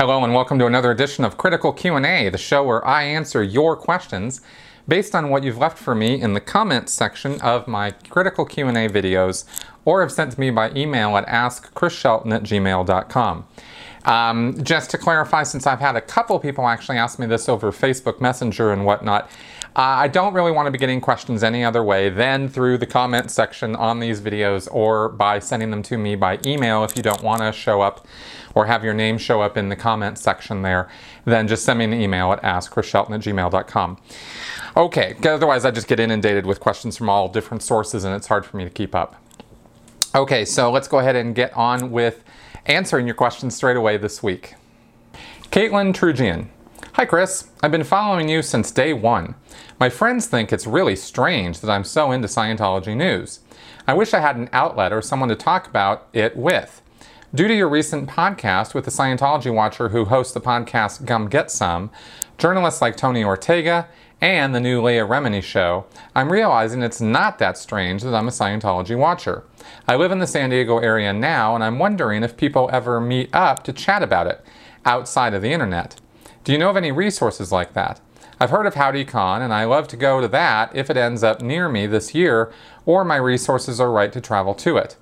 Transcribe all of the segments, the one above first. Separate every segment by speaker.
Speaker 1: Hello and welcome to another edition of Critical Q&A, the show where I answer your questions based on what you've left for me in the comments section of my Critical Q&A videos or have sent to me by email at askchrisshelton at gmail.com. Um, just to clarify, since I've had a couple people actually ask me this over Facebook Messenger and whatnot, uh, I don't really want to be getting questions any other way than through the comment section on these videos or by sending them to me by email if you don't want to show up or have your name show up in the comments section there, then just send me an email at askchrisshelton at gmail.com. Okay, otherwise I just get inundated with questions from all different sources and it's hard for me to keep up. Okay, so let's go ahead and get on with answering your questions straight away this week. Caitlin Trugian. Hi, Chris. I've been following you since day one. My friends think it's really strange that I'm so into Scientology news. I wish I had an outlet or someone to talk about it with. Due to your recent podcast with the Scientology Watcher who hosts the podcast Gum Get Some, journalists like Tony Ortega, and the new Leah Remini show, I'm realizing it's not that strange that I'm a Scientology watcher. I live in the San Diego area now, and I'm wondering if people ever meet up to chat about it outside of the internet. Do you know of any resources like that? I've heard of HowdyCon, and I love to go to that if it ends up near me this year, or my resources are right to travel to it.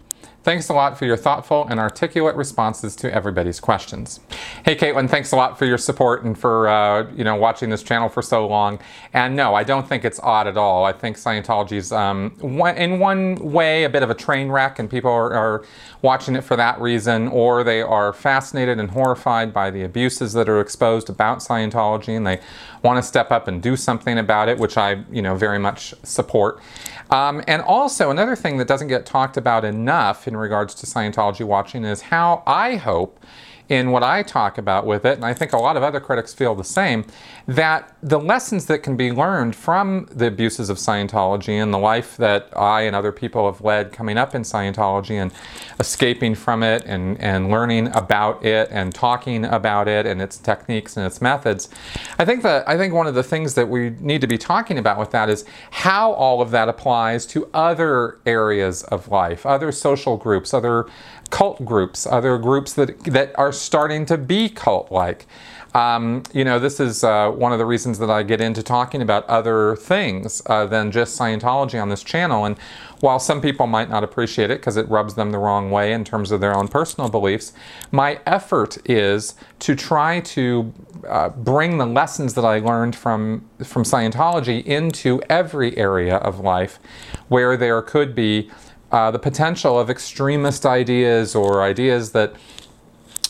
Speaker 1: Thanks a lot for your thoughtful and articulate responses to everybody's questions. Hey, Caitlin, thanks a lot for your support and for uh, you know watching this channel for so long. And no, I don't think it's odd at all. I think Scientology is um, in one way a bit of a train wreck, and people are, are watching it for that reason, or they are fascinated and horrified by the abuses that are exposed about Scientology, and they want to step up and do something about it, which I you know very much support. Um, and also, another thing that doesn't get talked about enough in regards to Scientology watching is how I hope in what I talk about with it, and I think a lot of other critics feel the same, that the lessons that can be learned from the abuses of Scientology and the life that I and other people have led coming up in Scientology and escaping from it and, and learning about it and talking about it and its techniques and its methods. I think that I think one of the things that we need to be talking about with that is how all of that applies to other areas of life, other social groups, other cult groups, other groups that, that are starting to be cult like. Um, you know, this is uh, one of the reasons that I get into talking about other things uh, than just Scientology on this channel. And while some people might not appreciate it because it rubs them the wrong way in terms of their own personal beliefs, my effort is to try to uh, bring the lessons that I learned from, from Scientology into every area of life where there could be uh, the potential of extremist ideas or ideas that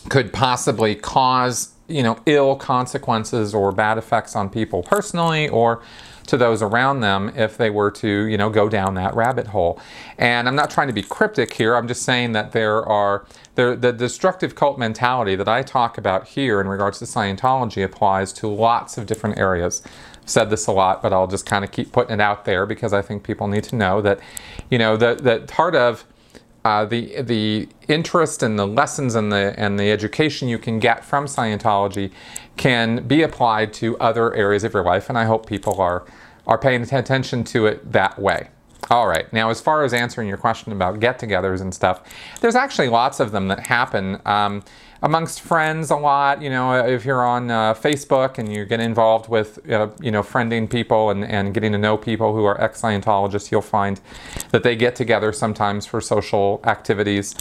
Speaker 1: could possibly cause you know ill consequences or bad effects on people personally or to those around them if they were to you know go down that rabbit hole. And i'm not trying to be cryptic here. I'm just saying that there are there, the destructive cult mentality that i talk about here in regards to scientology applies to lots of different areas said this a lot, but I'll just kind of keep putting it out there because I think people need to know that, you know, that that part of uh, the the interest and the lessons and the and the education you can get from Scientology can be applied to other areas of your life, and I hope people are are paying attention to it that way. All right. Now, as far as answering your question about get-togethers and stuff, there's actually lots of them that happen. Um, amongst friends a lot. You know, if you're on uh, Facebook and you get involved with, uh, you know, friending people and, and getting to know people who are ex Scientologists, you'll find that they get together sometimes for social activities.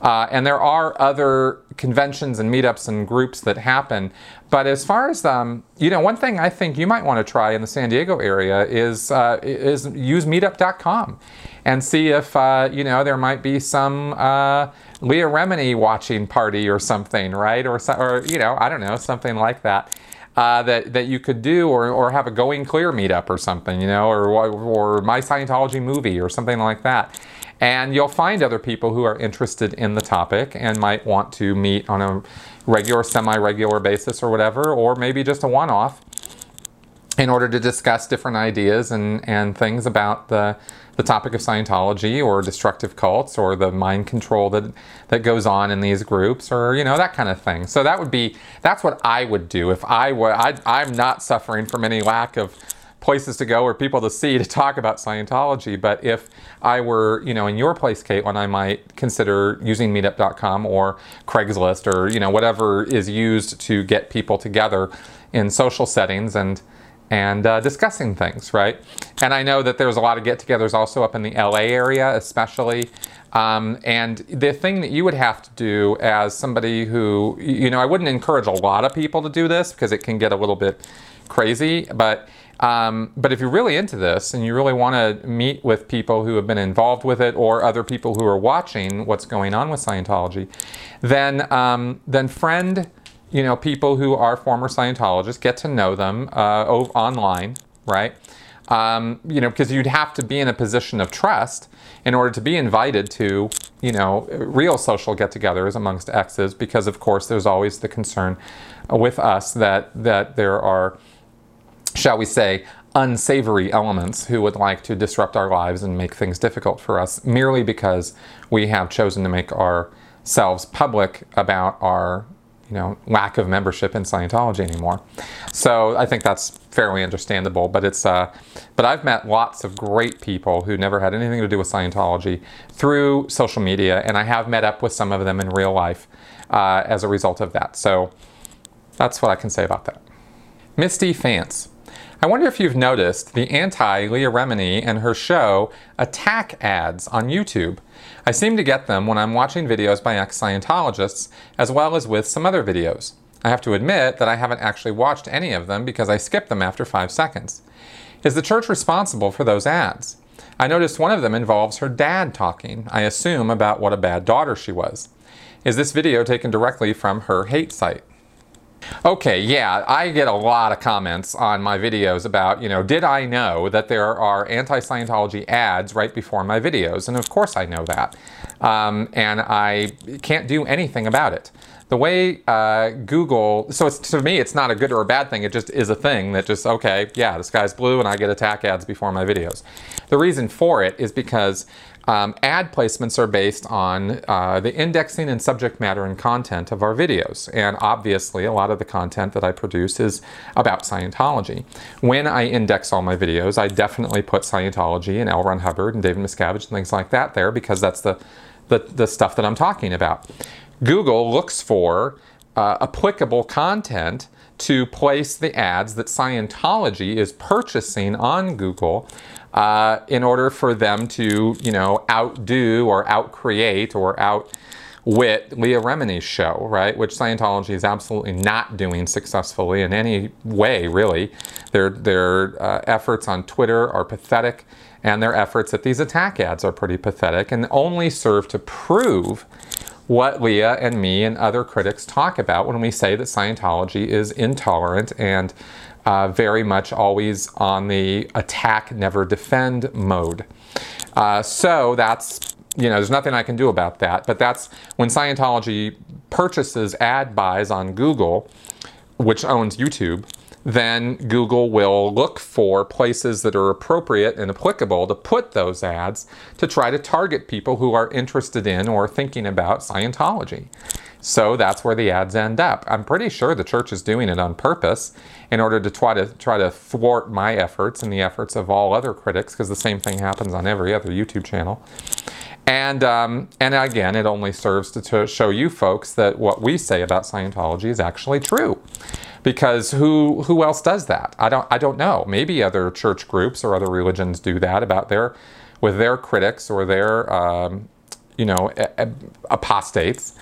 Speaker 1: Uh, and there are other conventions and meetups and groups that happen. But as far as um, you know, one thing I think you might want to try in the San Diego area is uh, is use Meetup.com and see if uh, you know there might be some uh, Leah Remini watching party or something, right? Or or you know, I don't know, something like that. Uh, that that you could do, or, or have a Going Clear meetup or something, you know, or or My Scientology movie or something like that. And you'll find other people who are interested in the topic and might want to meet on a regular, semi-regular basis or whatever, or maybe just a one-off in order to discuss different ideas and, and things about the the topic of Scientology or destructive cults or the mind control that that goes on in these groups or you know that kind of thing. So that would be that's what I would do if I were I, I'm not suffering from any lack of places to go or people to see to talk about Scientology. But if I were, you know, in your place, Caitlin, I might consider using meetup.com or Craigslist or, you know, whatever is used to get people together in social settings and and uh, discussing things, right? And I know that there's a lot of get-togethers also up in the LA area, especially. Um, and the thing that you would have to do as somebody who, you know, I wouldn't encourage a lot of people to do this because it can get a little bit crazy, but um, but if you're really into this and you really want to meet with people who have been involved with it or other people who are watching what's going on with Scientology, then um, then friend, you know, people who are former Scientologists, get to know them uh, online, right? Um, you know, because you'd have to be in a position of trust in order to be invited to, you know, real social get-togethers amongst exes, because of course there's always the concern with us that that there are shall we say, unsavory elements who would like to disrupt our lives and make things difficult for us merely because we have chosen to make ourselves public about our you know lack of membership in Scientology anymore. So I think that's fairly understandable. But it's uh, but I've met lots of great people who never had anything to do with Scientology through social media, and I have met up with some of them in real life uh, as a result of that. So that's what I can say about that. Misty Fance. I wonder if you've noticed the anti Leah Remini and her show attack ads on YouTube. I seem to get them when I'm watching videos by ex Scientologists, as well as with some other videos. I have to admit that I haven't actually watched any of them because I skipped them after five seconds. Is the church responsible for those ads? I noticed one of them involves her dad talking, I assume about what a bad daughter she was. Is this video taken directly from her hate site? Okay, yeah, I get a lot of comments on my videos about, you know, did I know that there are anti Scientology ads right before my videos? And of course I know that. Um, and I can't do anything about it. The way uh, Google, so to me, it's not a good or a bad thing, it just is a thing that just, okay, yeah, the sky's blue and I get attack ads before my videos. The reason for it is because um, ad placements are based on uh, the indexing and subject matter and content of our videos. And obviously, a lot of the content that I produce is about Scientology. When I index all my videos, I definitely put Scientology and L. Ron Hubbard and David Miscavige and things like that there because that's the, the, the stuff that I'm talking about. Google looks for uh, applicable content to place the ads that Scientology is purchasing on Google uh, in order for them to, you know, outdo or outcreate or outwit Leah Remini's show, right? Which Scientology is absolutely not doing successfully in any way, really. Their, their uh, efforts on Twitter are pathetic, and their efforts at these attack ads are pretty pathetic and only serve to prove what Leah and me and other critics talk about when we say that Scientology is intolerant and uh, very much always on the attack, never defend mode. Uh, so that's, you know, there's nothing I can do about that. But that's when Scientology purchases ad buys on Google, which owns YouTube, then Google will look for places that are appropriate and applicable to put those ads to try to target people who are interested in or thinking about Scientology. So that's where the ads end up. I'm pretty sure the church is doing it on purpose in order to try to try to thwart my efforts and the efforts of all other critics, because the same thing happens on every other YouTube channel. And um, and again, it only serves to, show you folks that what we say about Scientology is actually true because who who else does that? I don't I don't know. Maybe other church groups or other religions do that about their with their critics or their um, you know apostates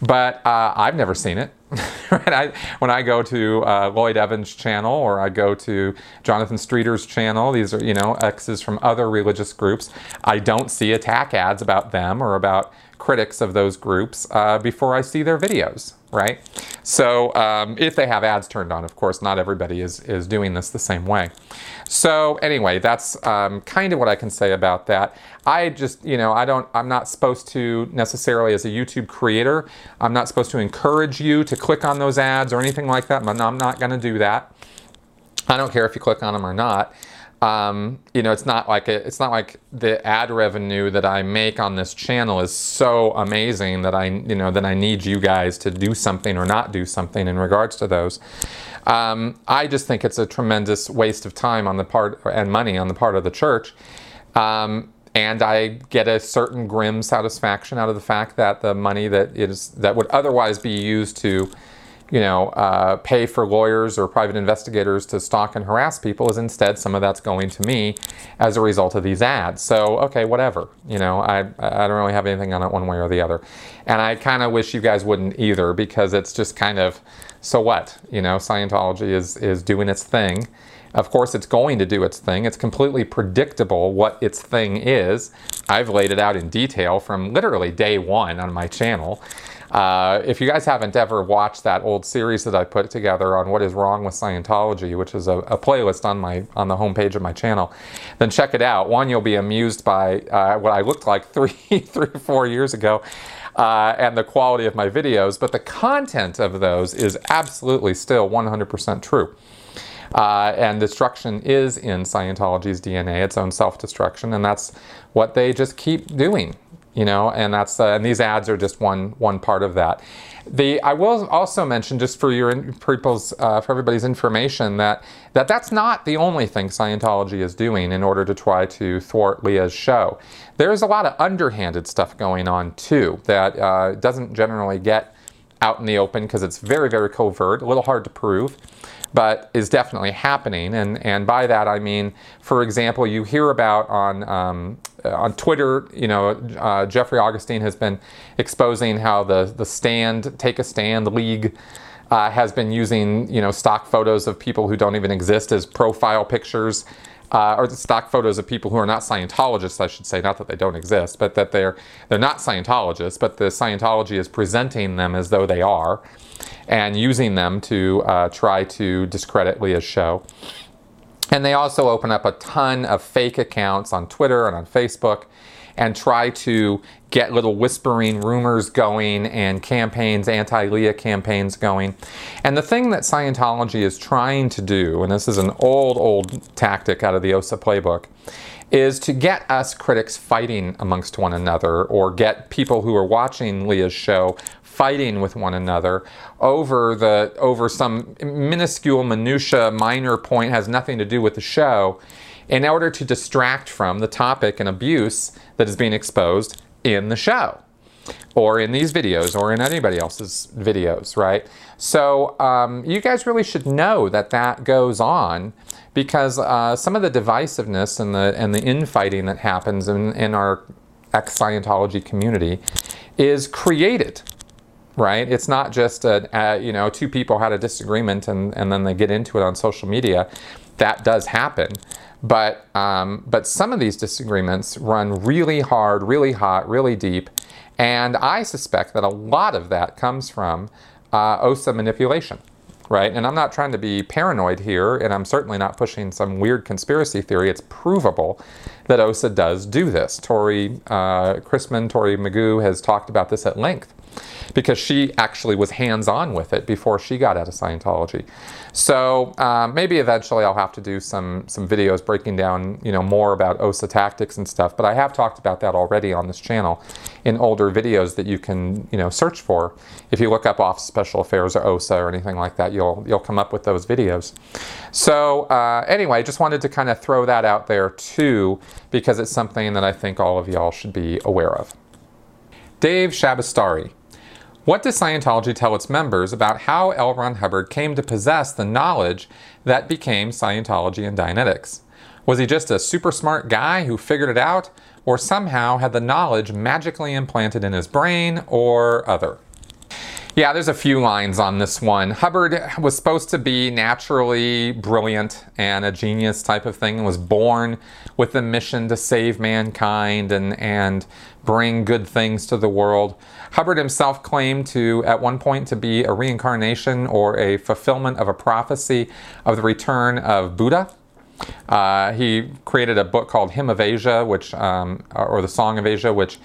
Speaker 1: but uh, I've never seen it. I, when I go to uh, Lloyd Evans' channel or I go to Jonathan Streeter's channel, these are you know exes from other religious groups. I don't see attack ads about them or about critics of those groups uh, before I see their videos, right? So um, if they have ads turned on, of course, not everybody is is doing this the same way. So anyway, that's um, kind of what I can say about that. I just, you know, I don't, I'm not supposed to necessarily as a YouTube creator, I'm not supposed to encourage you to click on those ads or anything like that. I'm not going to do that. I don't care if you click on them or not. Um, you know, it's not like a, it's not like the ad revenue that I make on this channel is so amazing that I, you know, that I need you guys to do something or not do something in regards to those. Um, I just think it's a tremendous waste of time on the part and money on the part of the church. Um, and I get a certain grim satisfaction out of the fact that the money that is that would otherwise be used to you know, uh, pay for lawyers or private investigators to stalk and harass people is instead some of that's going to me as a result of these ads. So, okay, whatever. You know, I, I don't really have anything on it one way or the other. And I kind of wish you guys wouldn't either because it's just kind of, so what? You know, Scientology is, is doing its thing. Of course, it's going to do its thing. It's completely predictable what its thing is. I've laid it out in detail from literally day one on my channel. Uh, if you guys haven't ever watched that old series that I put together on what is wrong with Scientology, which is a, a playlist on my on the homepage of my channel, then check it out. One, you'll be amused by uh, what I looked like three three or four years ago. Uh, and the quality of my videos, but the content of those is absolutely still 100% true. Uh, and destruction is in Scientology's DNA, its own self destruction, and that's what they just keep doing you know, and that's and these ads are just one one part of that. The I will also mention just for your people's uh, for everybody's information that that that's not the only thing Scientology is doing in order to try to thwart Leah's show. There's a lot of underhanded stuff going on too that uh, doesn't generally get out in the open because it's very very covert, a little hard to prove but is definitely happening. And, and by that I mean, for example, you hear about on, um, on Twitter, you know, uh, Jeffrey Augustine has been exposing how the, the Stand, Take a Stand League uh, has been using, you know, stock photos of people who don't even exist as profile pictures. Uh, or the stock photos of people who are not Scientologists, I should say, not that they don't exist, but that they're they're not Scientologists, but the Scientology is presenting them as though they are and using them to uh, try to discredit Leah's show. And they also open up a ton of fake accounts on Twitter and on Facebook and try to get little whispering rumors going and campaigns, anti Leah campaigns going. And the thing that Scientology is trying to do, and this is an old, old tactic out of the OSA playbook, is to get us critics fighting amongst one another or get people who are watching Leah's show fighting with one another over the over some minuscule minutia minor point has nothing to do with the show in order to distract from the topic and abuse that is being exposed in the show or in these videos or in anybody else's videos right so um, you guys really should know that that goes on because uh, some of the divisiveness and the and the infighting that happens in, in our ex Scientology community is created right? It's not just a, a, you know two people had a disagreement and, and then they get into it on social media. That does happen, but um, but some of these disagreements run really hard, really hot, really deep, and I suspect that a lot of that comes from uh, OSA manipulation. Right, and I'm not trying to be paranoid here, and I'm certainly not pushing some weird conspiracy theory. It's provable that OSA does do this. Tory uh, Christman, Tory Magoo has talked about this at length because she actually was hands on with it before she got out of Scientology. So um, maybe eventually I'll have to do some some videos breaking down you know more about OSA tactics and stuff. But I have talked about that already on this channel in older videos that you can you know search for. If you look up off special affairs or OSA or anything like that, you'll you'll come up with those videos. So uh, anyway, just wanted to kind of throw that out there too because it's something that I think all of y'all should be aware of. Dave Shabastari. What does Scientology tell its members about how L. Ron Hubbard came to possess the knowledge that became Scientology and Dianetics? Was he just a super smart guy who figured it out, or somehow had the knowledge magically implanted in his brain, or other? Yeah, there's a few lines on this one. Hubbard was supposed to be naturally brilliant and a genius type of thing, was born with the mission to save mankind and, and bring good things to the world. Hubbard himself claimed to, at one point, to be a reincarnation or a fulfillment of a prophecy of the return of Buddha. Uh, he created a book called Hymn of Asia, which, um, or the Song of Asia, which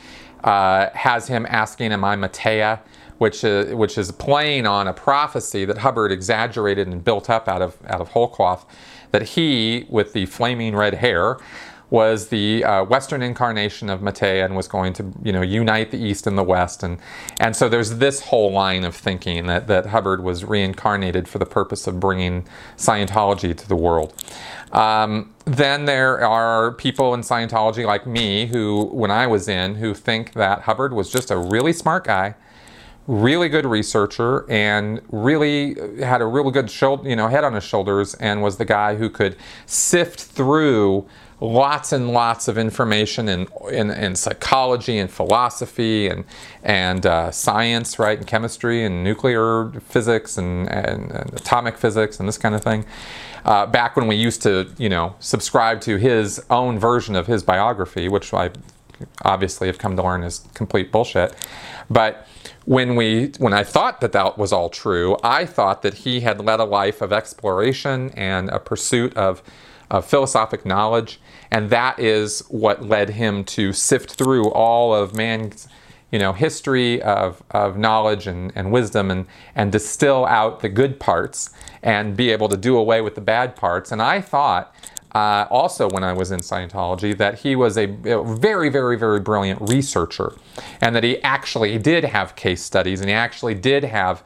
Speaker 1: uh, has him asking, "Am I Maitreya?" which is, which is playing on a prophecy that Hubbard exaggerated and built up out of, out of whole cloth that he, with the flaming red hair, was the uh, Western incarnation of Maitreya and was going to, you know, unite the East and the West, and and so there's this whole line of thinking that that Hubbard was reincarnated for the purpose of bringing Scientology to the world. Um, then there are people in Scientology like me who, when I was in, who think that Hubbard was just a really smart guy really good researcher and really had a really good shoulder, you know, head on his shoulders and was the guy who could sift through lots and lots of information in, in, in psychology and philosophy and, and uh, science, right, and chemistry and nuclear physics and, and, and, atomic physics and this kind of thing. Uh, back when we used to, you know, subscribe to his own version of his biography, which I obviously have come to learn is complete bullshit. But when we when I thought that that was all true, I thought that he had led a life of exploration and a pursuit of, of philosophic knowledge, and that is what led him to sift through all of man's you know history of, of knowledge and, and wisdom and, and distill out the good parts and be able to do away with the bad parts. And I thought uh, also when I was in Scientology, that he was a, a, very, very, very brilliant researcher, and that he actually did have case studies, and he actually did have,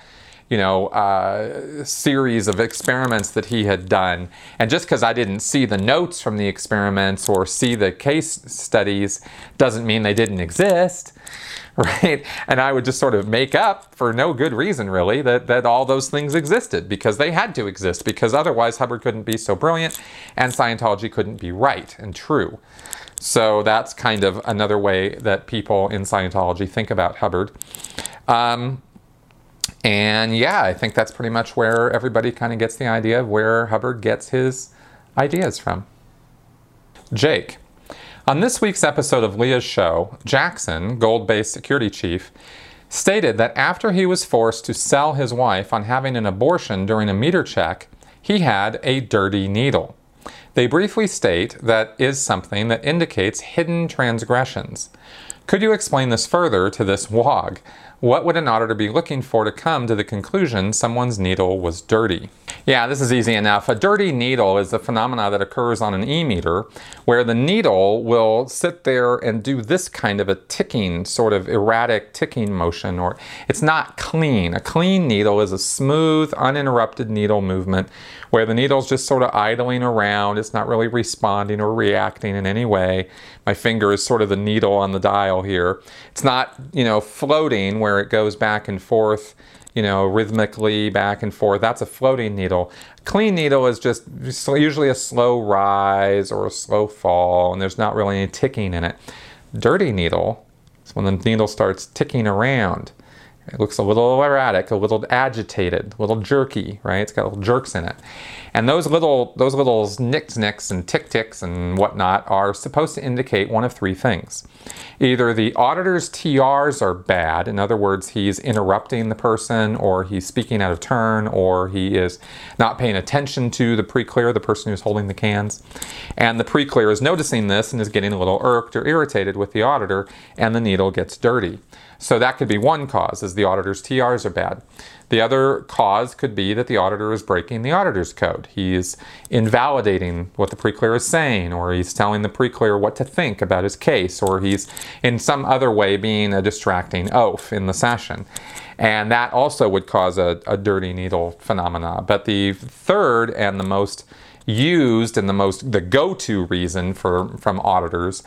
Speaker 1: you know, uh, series of experiments that he had done. And just because I didn't see the notes from the experiments or see the case studies, doesn't mean they didn't exist. right? And I would just sort of make up for no good reason, really, that, that all those things existed because they had to exist, because otherwise Hubbard couldn't be so brilliant and Scientology couldn't be right and true. So that's kind of another way that people in Scientology think about Hubbard. Um, and yeah, I think that's pretty much where everybody kind of gets the idea of where Hubbard gets his ideas from. Jake. On this week's episode of Leah's show, Jackson, Gold Base security chief, stated that after he was forced to sell his wife on having an abortion during a meter check, he had a dirty needle. They briefly state that is something that indicates hidden transgressions. Could you explain this further to this WOG? What would an auditor be looking for to come to the conclusion someone's needle was dirty? Yeah, this is easy enough. A dirty needle is a phenomena that occurs on an e-meter where the needle will sit there and do this kind of a ticking, sort of erratic ticking motion, or it's not clean. A clean needle is a smooth, uninterrupted needle movement where the needle's just sort of idling around. It's not really responding or reacting in any way. My finger is sort of the needle on the dial here. It's not, you know, floating where it goes back and forth, you know, rhythmically back and forth. That's a floating needle. Clean needle is just usually a slow rise or a slow fall, and there's not really any ticking in it. Dirty needle is when the needle starts ticking around. It looks a little erratic, a little agitated, a little jerky, right? It's got little jerks in it. And those little those little nicks nicks and tick ticks and whatnot are supposed to indicate one of three things. Either the auditor's TRs are bad, in other words, he's interrupting the person, or he's speaking out of turn, or he is not paying attention to the pre-clear, the person who's holding the cans. And the pre-clear is noticing this and is getting a little irked or irritated with the auditor, and the needle gets dirty. So that could be one cause, is the auditor's TRs are bad. The other cause could be that the auditor is breaking the auditor's code. He's invalidating what the pre-clear is saying, or he's telling the pre-clear what to think about his case, or he's in some other way being a distracting oaf in the session. And that also would cause a, a dirty needle phenomena. But the third and the most used and the most the go-to reason for from auditors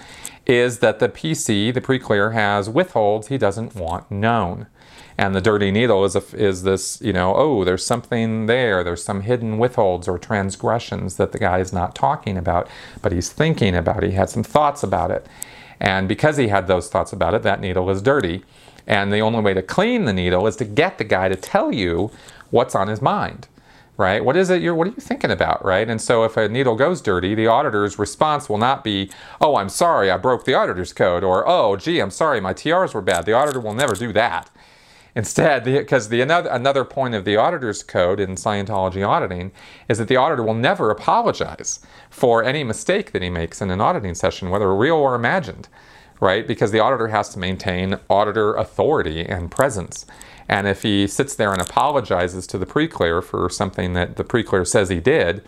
Speaker 1: is that the PC, the pre-clear, has withholds he doesn't want known. And the dirty needle is, a, is this, you know, oh, there's something there. There's some hidden withholds or transgressions that the guy is not talking about, but he's thinking about. He had some thoughts about it. And because he had those thoughts about it, that needle is dirty. And the only way to clean the needle is to get the guy to tell you what's on his mind right? What is it you're what are you thinking about, right? And so if a needle goes dirty, the auditor's response will not be, "Oh, I'm sorry, I broke the auditor's code," or "Oh, gee, I'm sorry, my TRs were bad." The auditor will never do that. Instead, because the, the another another point of the auditor's code in Scientology auditing is that the auditor will never apologize for any mistake that he makes in an auditing session, whether real or imagined, right? Because the auditor has to maintain auditor authority and presence. And if he sits there and apologizes to the pre-clear for something that the pre-clear says he did,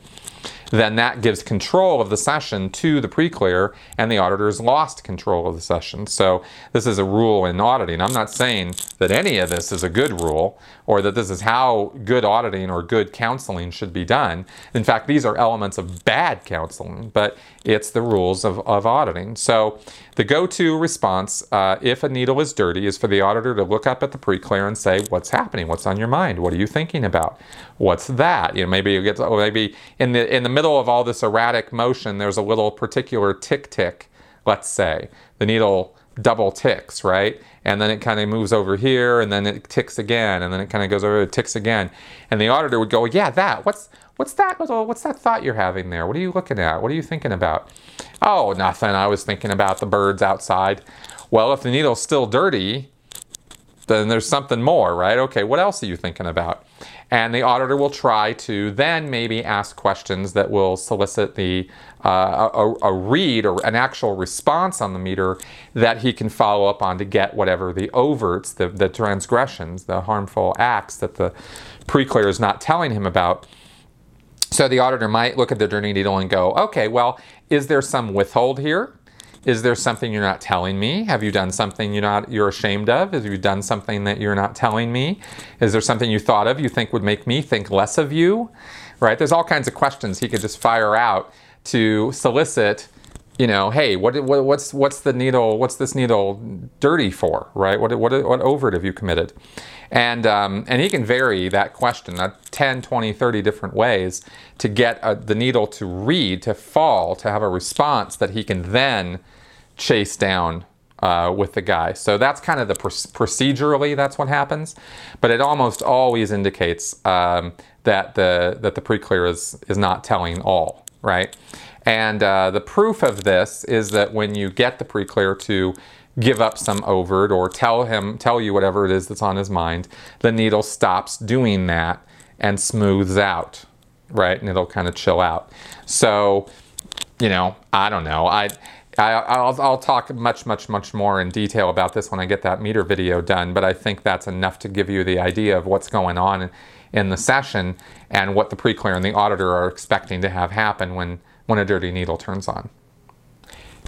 Speaker 1: then that gives control of the session to the pre-clear and the auditor's lost control of the session. So this is a rule in auditing. I'm not saying that any of this is a good rule or that this is how good auditing or good counseling should be done. In fact, these are elements of bad counseling, but it's the rules of, of auditing. So the go-to response, uh, if a needle is dirty, is for the auditor to look up at the pre-clear and say, "What's happening? What's on your mind? What are you thinking about? What's that?" You know, maybe you get, maybe in the in the middle of all this erratic motion, there's a little particular tick tick. Let's say the needle double ticks, right? And then it kind of moves over here, and then it ticks again, and then it kind of goes over, it ticks again, and the auditor would go, "Yeah, that. What's what's that? What's that thought you're having there? What are you looking at? What are you thinking about?" Oh, nothing. I was thinking about the birds outside. Well, if the needle's still dirty, then there's something more, right? Okay, what else are you thinking about? And the auditor will try to then maybe ask questions that will solicit the uh, a, a, read or an actual response on the meter that he can follow up on to get whatever the overts, the, the transgressions, the harmful acts that the pre-clear is not telling him about. So the auditor might look at the dirty needle and go, okay, well, is there some withhold here? Is there something you're not telling me? Have you done something you're not you're ashamed of? Have you done something that you're not telling me? Is there something you thought of you think would make me think less of you? Right? There's all kinds of questions he could just fire out to solicit you know, hey, what, what, what's what's the needle? What's this needle dirty for, right? What what what overt have you committed? And um, and he can vary that question uh, 10, 20, 30 different ways to get uh, the needle to read, to fall, to have a response that he can then chase down uh, with the guy. So that's kind of the pr- procedurally that's what happens, but it almost always indicates um, that the that the pre-clear is is not telling all, right? And uh, the proof of this is that when you get the pre-clear to give up some overt or tell him, tell you whatever it is that's on his mind, the needle stops doing that and smooths out, right? And it'll kind of chill out. So, you know, I don't know. I, I will I'll talk much, much, much more in detail about this when I get that meter video done, but I think that's enough to give you the idea of what's going on in the session and what the pre-clear and the auditor are expecting to have happen when when a dirty needle turns on.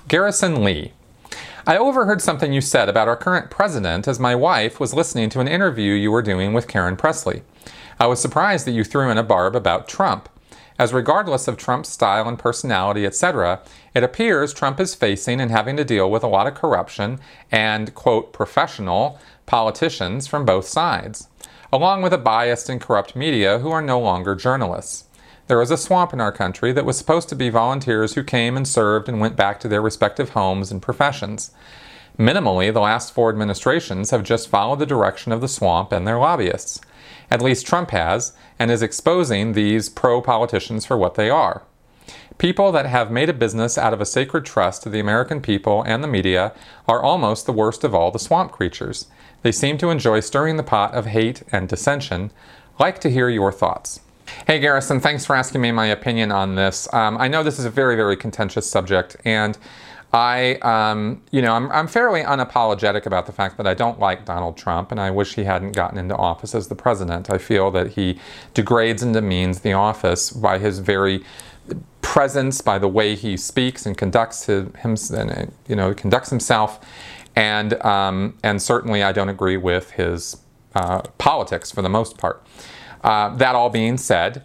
Speaker 1: Garrison Lee. I overheard something you said about our current president as my wife was listening to an interview you were doing with Karen Pressley. I was surprised that you threw in a barb about Trump, as regardless of Trump's style and personality, etc., it appears Trump is facing and having to deal with a lot of corruption and, quote, professional politicians from both sides, along with a biased and corrupt media who are no longer journalists. There was a swamp in our country that was supposed to be volunteers who came and served and went back to their respective homes and professions. Minimally, the last four administrations have just followed the direction of the swamp and their lobbyists. At least Trump has, and is exposing these pro politicians for what they are. People that have made a business out of a sacred trust to the American people and the media are almost the worst of all the swamp creatures. They seem to enjoy stirring the pot of hate and dissension. Like to hear your thoughts. Hey Garrison, thanks for asking me my opinion on this. Um, I know this is a very, very contentious subject, and I, um, you know, I'm, I'm, fairly unapologetic about the fact that I don't like Donald Trump, and I wish he hadn't gotten into office as the president. I feel that he degrades and demeans the office by his very presence, by the way he speaks and conducts his, him, you know, conducts himself, and um, and certainly I don't agree with his uh, politics for the most part. Uh, that all being said,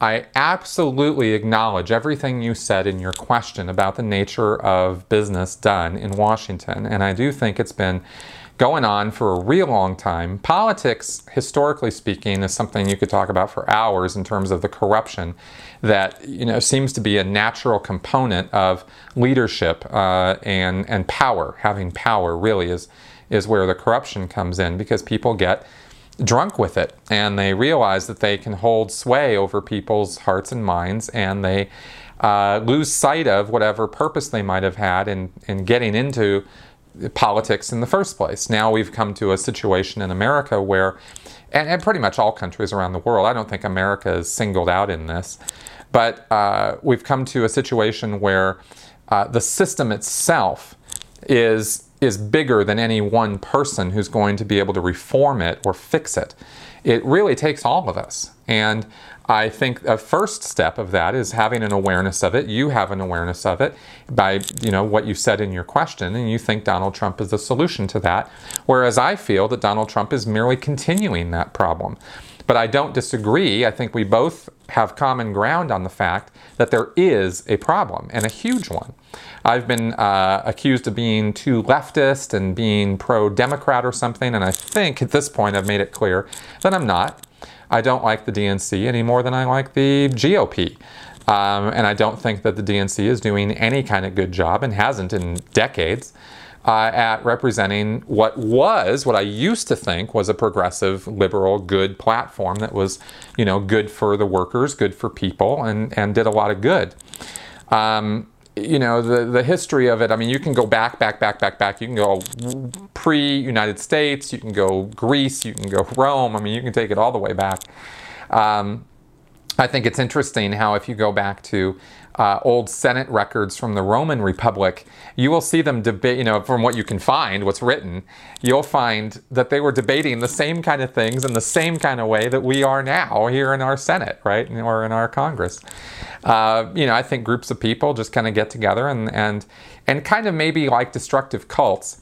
Speaker 1: I absolutely acknowledge everything you said in your question about the nature of business done in Washington. And I do think it's been going on for a real long time. Politics, historically speaking, is something you could talk about for hours in terms of the corruption that you know seems to be a natural component of leadership uh, and and power. Having power really is is where the corruption comes in because people get drunk with it and they realize that they can hold sway over people's hearts and minds and they uh, lose sight of whatever purpose they might have had in, in getting into politics in the first place. Now we've come to a situation in America where, and, and pretty much all countries around the world, I don't think America is singled out in this, but uh, we've come to a situation where uh, the system itself is is bigger than any one person who's going to be able to reform it or fix it. it really takes all of us. And I think a first step of that is having an awareness of it. You have an awareness of it by, you know, what you said in your question, and you think Donald Trump is the solution to that. Whereas I feel that Donald Trump is merely continuing that problem. But I don't disagree. I think we both have common ground on the fact that there is a problem and a huge one. I've been uh, accused of being too leftist and being pro Democrat or something, and I think at this point I've made it clear that I'm not. I don't like the DNC any more than I like the GOP. Um, and I don't think that the DNC is doing any kind of good job and hasn't in decades uh, at representing what was, what I used to think was a progressive, liberal, good platform that was, you know, good for the workers, good for people, and, and did a lot of good. Um, you know the the history of it. I mean, you can go back, back, back, back, back. You can go pre-United States. You can go Greece. You can go Rome. I mean, you can take it all the way back. Um, I think it's interesting how if you go back to uh, old Senate records from the Roman Republic, you will see them debate, you know, from what you can find, what's written, you'll find that they were debating the same kind of things in the same kind of way that we are now here in our Senate, right, or in our Congress. Uh, you know, I think groups of people just kind of get together and, and, and kind of maybe like destructive cults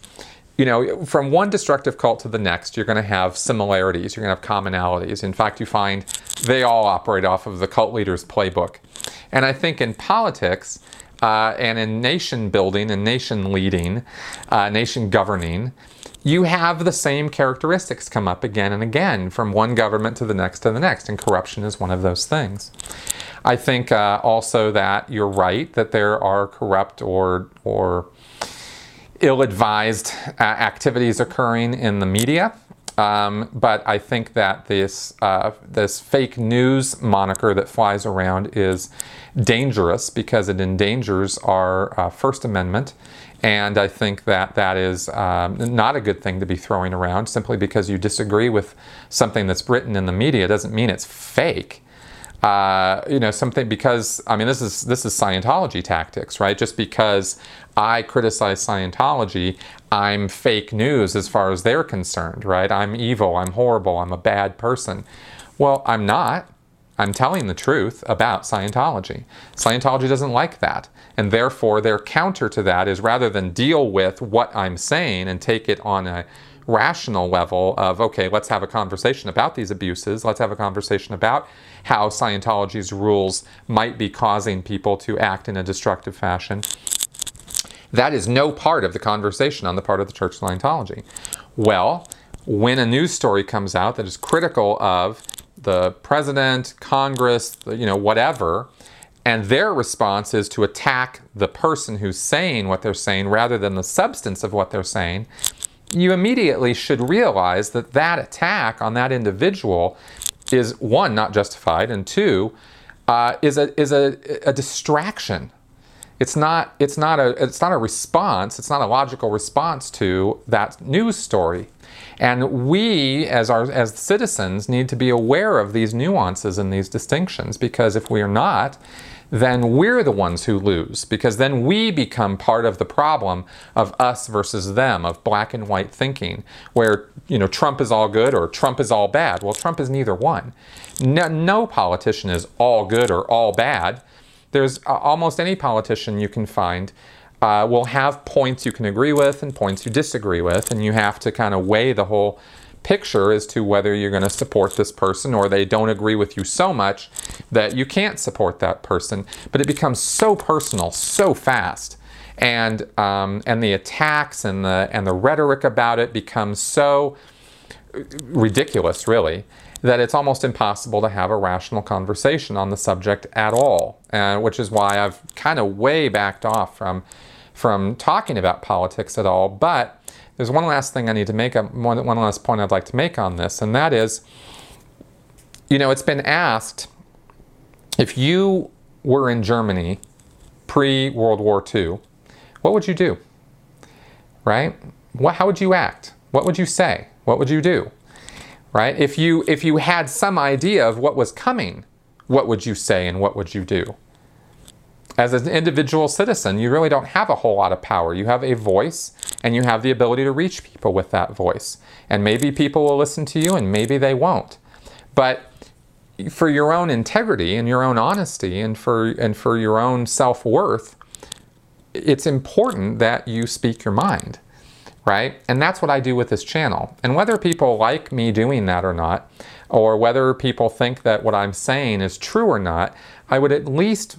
Speaker 1: you know, from one destructive cult to the next, you're going to have similarities, you're going to have commonalities. In fact, you find they all operate off of the cult leader's playbook. And I think in politics uh, and in nation building and nation leading, uh, nation governing, you have the same characteristics come up again and again from one government to the next to the next, and corruption is one of those things. I think uh, also that you're right that there are corrupt or or ill-advised uh, activities occurring in the media. Um, but I think that this uh, this fake news moniker that flies around is dangerous because it endangers our uh, First Amendment, and I think that that is um, not a good thing to be throwing around. Simply because you disagree with something that's written in the media doesn't mean it's fake. Uh, you know something because I mean this is this is Scientology tactics, right? Just because I criticize Scientology, I'm fake news as far as they're concerned, right? I'm evil, I'm horrible, I'm a bad person. Well, I'm not. I'm telling the truth about Scientology. Scientology doesn't like that. And therefore, their counter to that is rather than deal with what I'm saying and take it on a rational level of, okay, let's have a conversation about these abuses, let's have a conversation about how Scientology's rules might be causing people to act in a destructive fashion. That is no part of the conversation on the part of the Church of Scientology. Well, when a news story comes out that is critical of the president, Congress, you know, whatever, and their response is to attack the person who's saying what they're saying rather than the substance of what they're saying, you immediately should realize that that attack on that individual is one not justified, and two uh, is a is a, a distraction. It's not it's not a it's not a response. It's not a logical response to that news story. And we, as our as citizens, need to be aware of these nuances and these distinctions because if we are not, then we're the ones who lose because then we become part of the problem of us versus them, of black and white thinking, where you know Trump is all good or Trump is all bad. Well, Trump is neither one. No, no politician is all good or all bad. There's uh, almost any politician you can find uh, will have points you can agree with and points you disagree with, and you have to kind of weigh the whole picture as to whether you're going to support this person or they don't agree with you so much that you can't support that person. But it becomes so personal so fast. And, um, and the attacks and the, and the rhetoric about it becomes so ridiculous, really, that it's almost impossible to have a rational conversation on the subject at all. And which is why I've kind of way backed off from, from talking about politics at all. But there's one last thing I need to make, one, one last point I'd like to make on this, and that is, you know, it's been asked if you were in Germany pre World War II, what would you do? Right? What, how would you act? What would you say? What would you do? Right? If you if you had some idea of what was coming, what would you say and what would you do? As an individual citizen, you really don't have a whole lot of power. You have a voice and you have the ability to reach people with that voice. And maybe people will listen to you and maybe they won't. But for your own integrity and your own honesty and for and for your own self-worth, it's important that you speak your mind, right? And that's what I do with this channel. And whether people like me doing that or not, or whether people think that what I'm saying is true or not, I would at least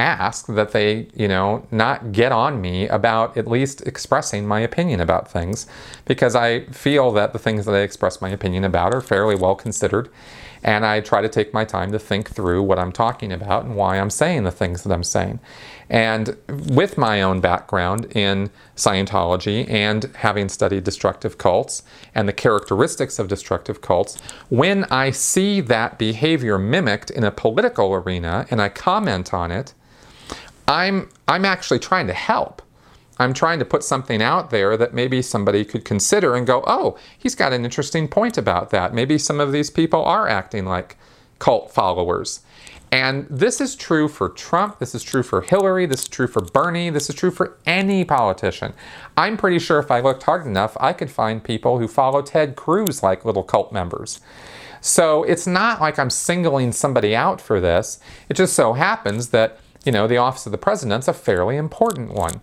Speaker 1: ask that they, you know, not get on me about at least expressing my opinion about things because I feel that the things that I express my opinion about are fairly well considered and I try to take my time to think through what I'm talking about and why I'm saying the things that I'm saying. And with my own background in Scientology and having studied destructive cults and the characteristics of destructive cults, when I see that behavior mimicked in a political arena and I comment on it, I'm, I'm actually trying to help. I'm trying to put something out there that maybe somebody could consider and go, oh, he's got an interesting point about that. Maybe some of these people are acting like cult followers. And this is true for Trump, this is true for Hillary, this is true for Bernie, this is true for any politician. I'm pretty sure if I looked hard enough, I could find people who follow Ted Cruz like little cult members. So it's not like I'm singling somebody out for this. It just so happens that, you know, the office of the president's a fairly important one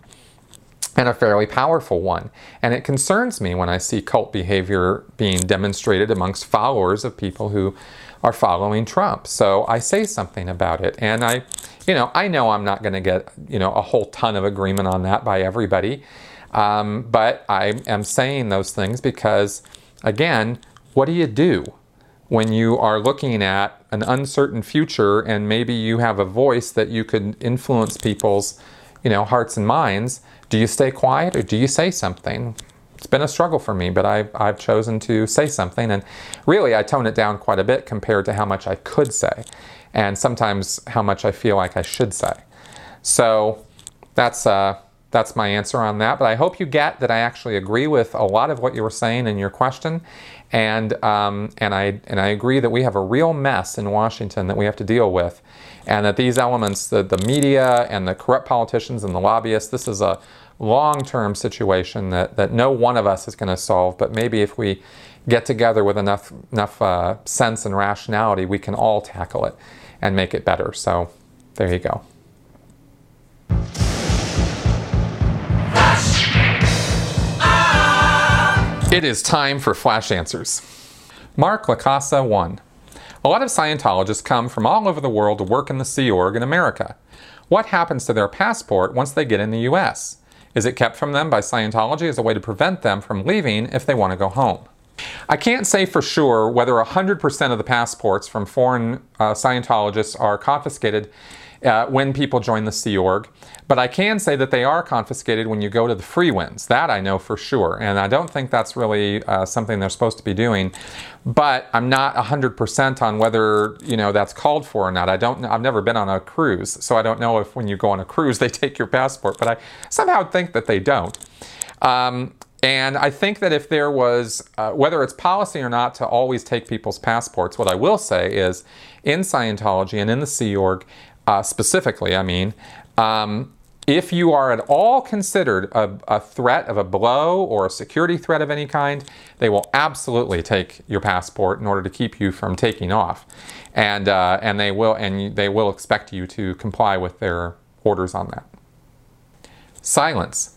Speaker 1: and a fairly powerful one. And it concerns me when I see cult behavior being demonstrated amongst followers of people who are following Trump. So I say something about it. And I, you know, I know I'm not going to get, you know, a whole ton of agreement on that by everybody. Um, but I am saying those things because, again, what do you do when you are looking at an uncertain future and maybe you have a voice that you could influence people's, you know, hearts and minds? Do you stay quiet or do you say something? It's been a struggle for me, but I've, I've chosen to say something. And really, I tone it down quite a bit compared to how much I could say, and sometimes how much I feel like I should say. So that's, uh, that's my answer on that. But I hope you get that I actually agree with a lot of what you were saying in your question. And, um, and, I, and I agree that we have a real mess in Washington that we have to deal with and that these elements, the, the media and the corrupt politicians and the lobbyists, this is a long-term situation that, that no one of us is going to solve, but maybe if we get together with enough, enough uh, sense and rationality, we can all tackle it and make it better. So there you go. It is time for Flash Answers. Mark Lacasa 1. A lot of Scientologists come from all over the world to work in the Sea Org in America. What happens to their passport once they get in the US? Is it kept from them by Scientology as a way to prevent them from leaving if they want to go home? I can't say for sure whether 100% of the passports from foreign uh, Scientologists are confiscated uh, when people join the Sea Org. But I can say that they are confiscated when you go to the Freewinds. That I know for sure. And I don't think that's really uh, something they're supposed to be doing. But I'm not 100% on whether, you know, that's called for or not. I don't I've never been on a cruise, so I don't know if when you go on a cruise they take your passport, but I somehow think that they don't. Um, and I think that if there was, uh, whether it's policy or not, to always take people's passports, what I will say is in Scientology and in the Sea Org, uh, specifically, I mean, um, if you are at all considered a, a, threat of a blow or a security threat of any kind, they will absolutely take your passport in order to keep you from taking off, and uh, and they will and they will expect you to comply with their orders on that. Silence.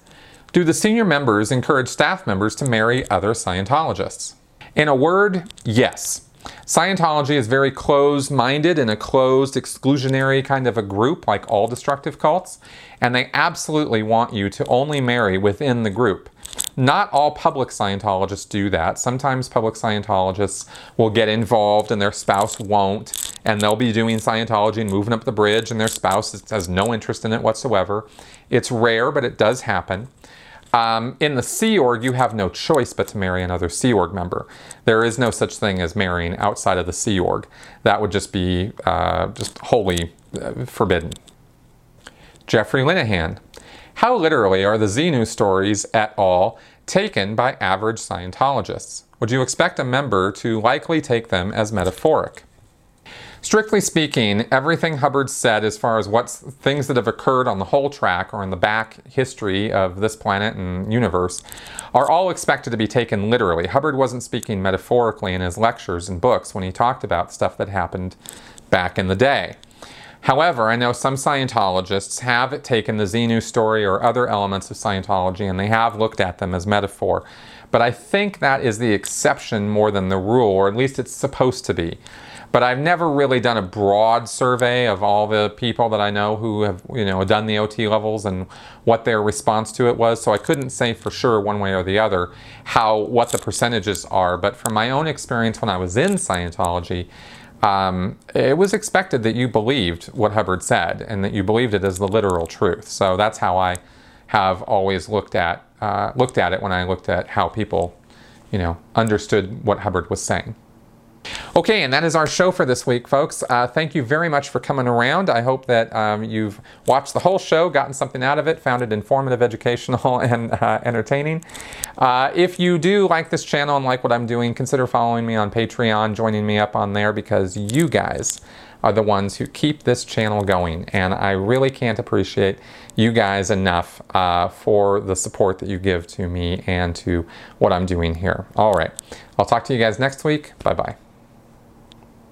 Speaker 1: Do the senior members encourage staff members to marry other Scientologists? In a word, yes. Scientology is very closed minded and a closed, exclusionary kind of a group, like all destructive cults, and they absolutely want you to only marry within the group. Not all public Scientologists do that. Sometimes public Scientologists will get involved and their spouse won't, and they'll be doing Scientology and moving up the bridge, and their spouse has no interest in it whatsoever. It's rare, but it does happen. Um, in the Sea Org, you have no choice but to marry another Sea Org member. There is no such thing as marrying outside of the Sea Org. That would just be uh, just wholly uh, forbidden. Jeffrey Linehan. How literally are the Xenu stories at all taken by average Scientologists? Would you expect a member to likely take them as metaphoric? Strictly speaking, everything Hubbard said as far as what things that have occurred on the whole track or in the back history of this planet and universe are all expected to be taken literally. Hubbard wasn't speaking metaphorically in his lectures and books when he talked about stuff that happened back in the day. However, I know some Scientologists have taken the Xenu story or other elements of Scientology and they have looked at them as metaphor. But I think that is the exception more than the rule, or at least it's supposed to be. But I've never really done a broad survey of all the people that I know who have, you know, done the OT levels and what their response to it was. So I couldn't say for sure one way or the other how what the percentages are. But from my own experience when I was in Scientology, um, it was expected that you believed what Hubbard said and that you believed it as the literal truth. So that's how I have always looked at uh, looked at it when I looked at how people, you know, understood what Hubbard was saying. Okay, and that is our show for this week, folks. Uh, thank you very much for coming around. I hope that um, you've watched the whole show, gotten something out of it, found it informative, educational, and uh, entertaining. Uh, if you do like this channel and like what I'm doing, consider following me on Patreon, joining me up on there because you guys are the ones who keep this channel going. And I really can't appreciate you guys enough uh, for the support that you give to me and to what I'm doing here. All right. I'll talk to you guys next week. Bye bye.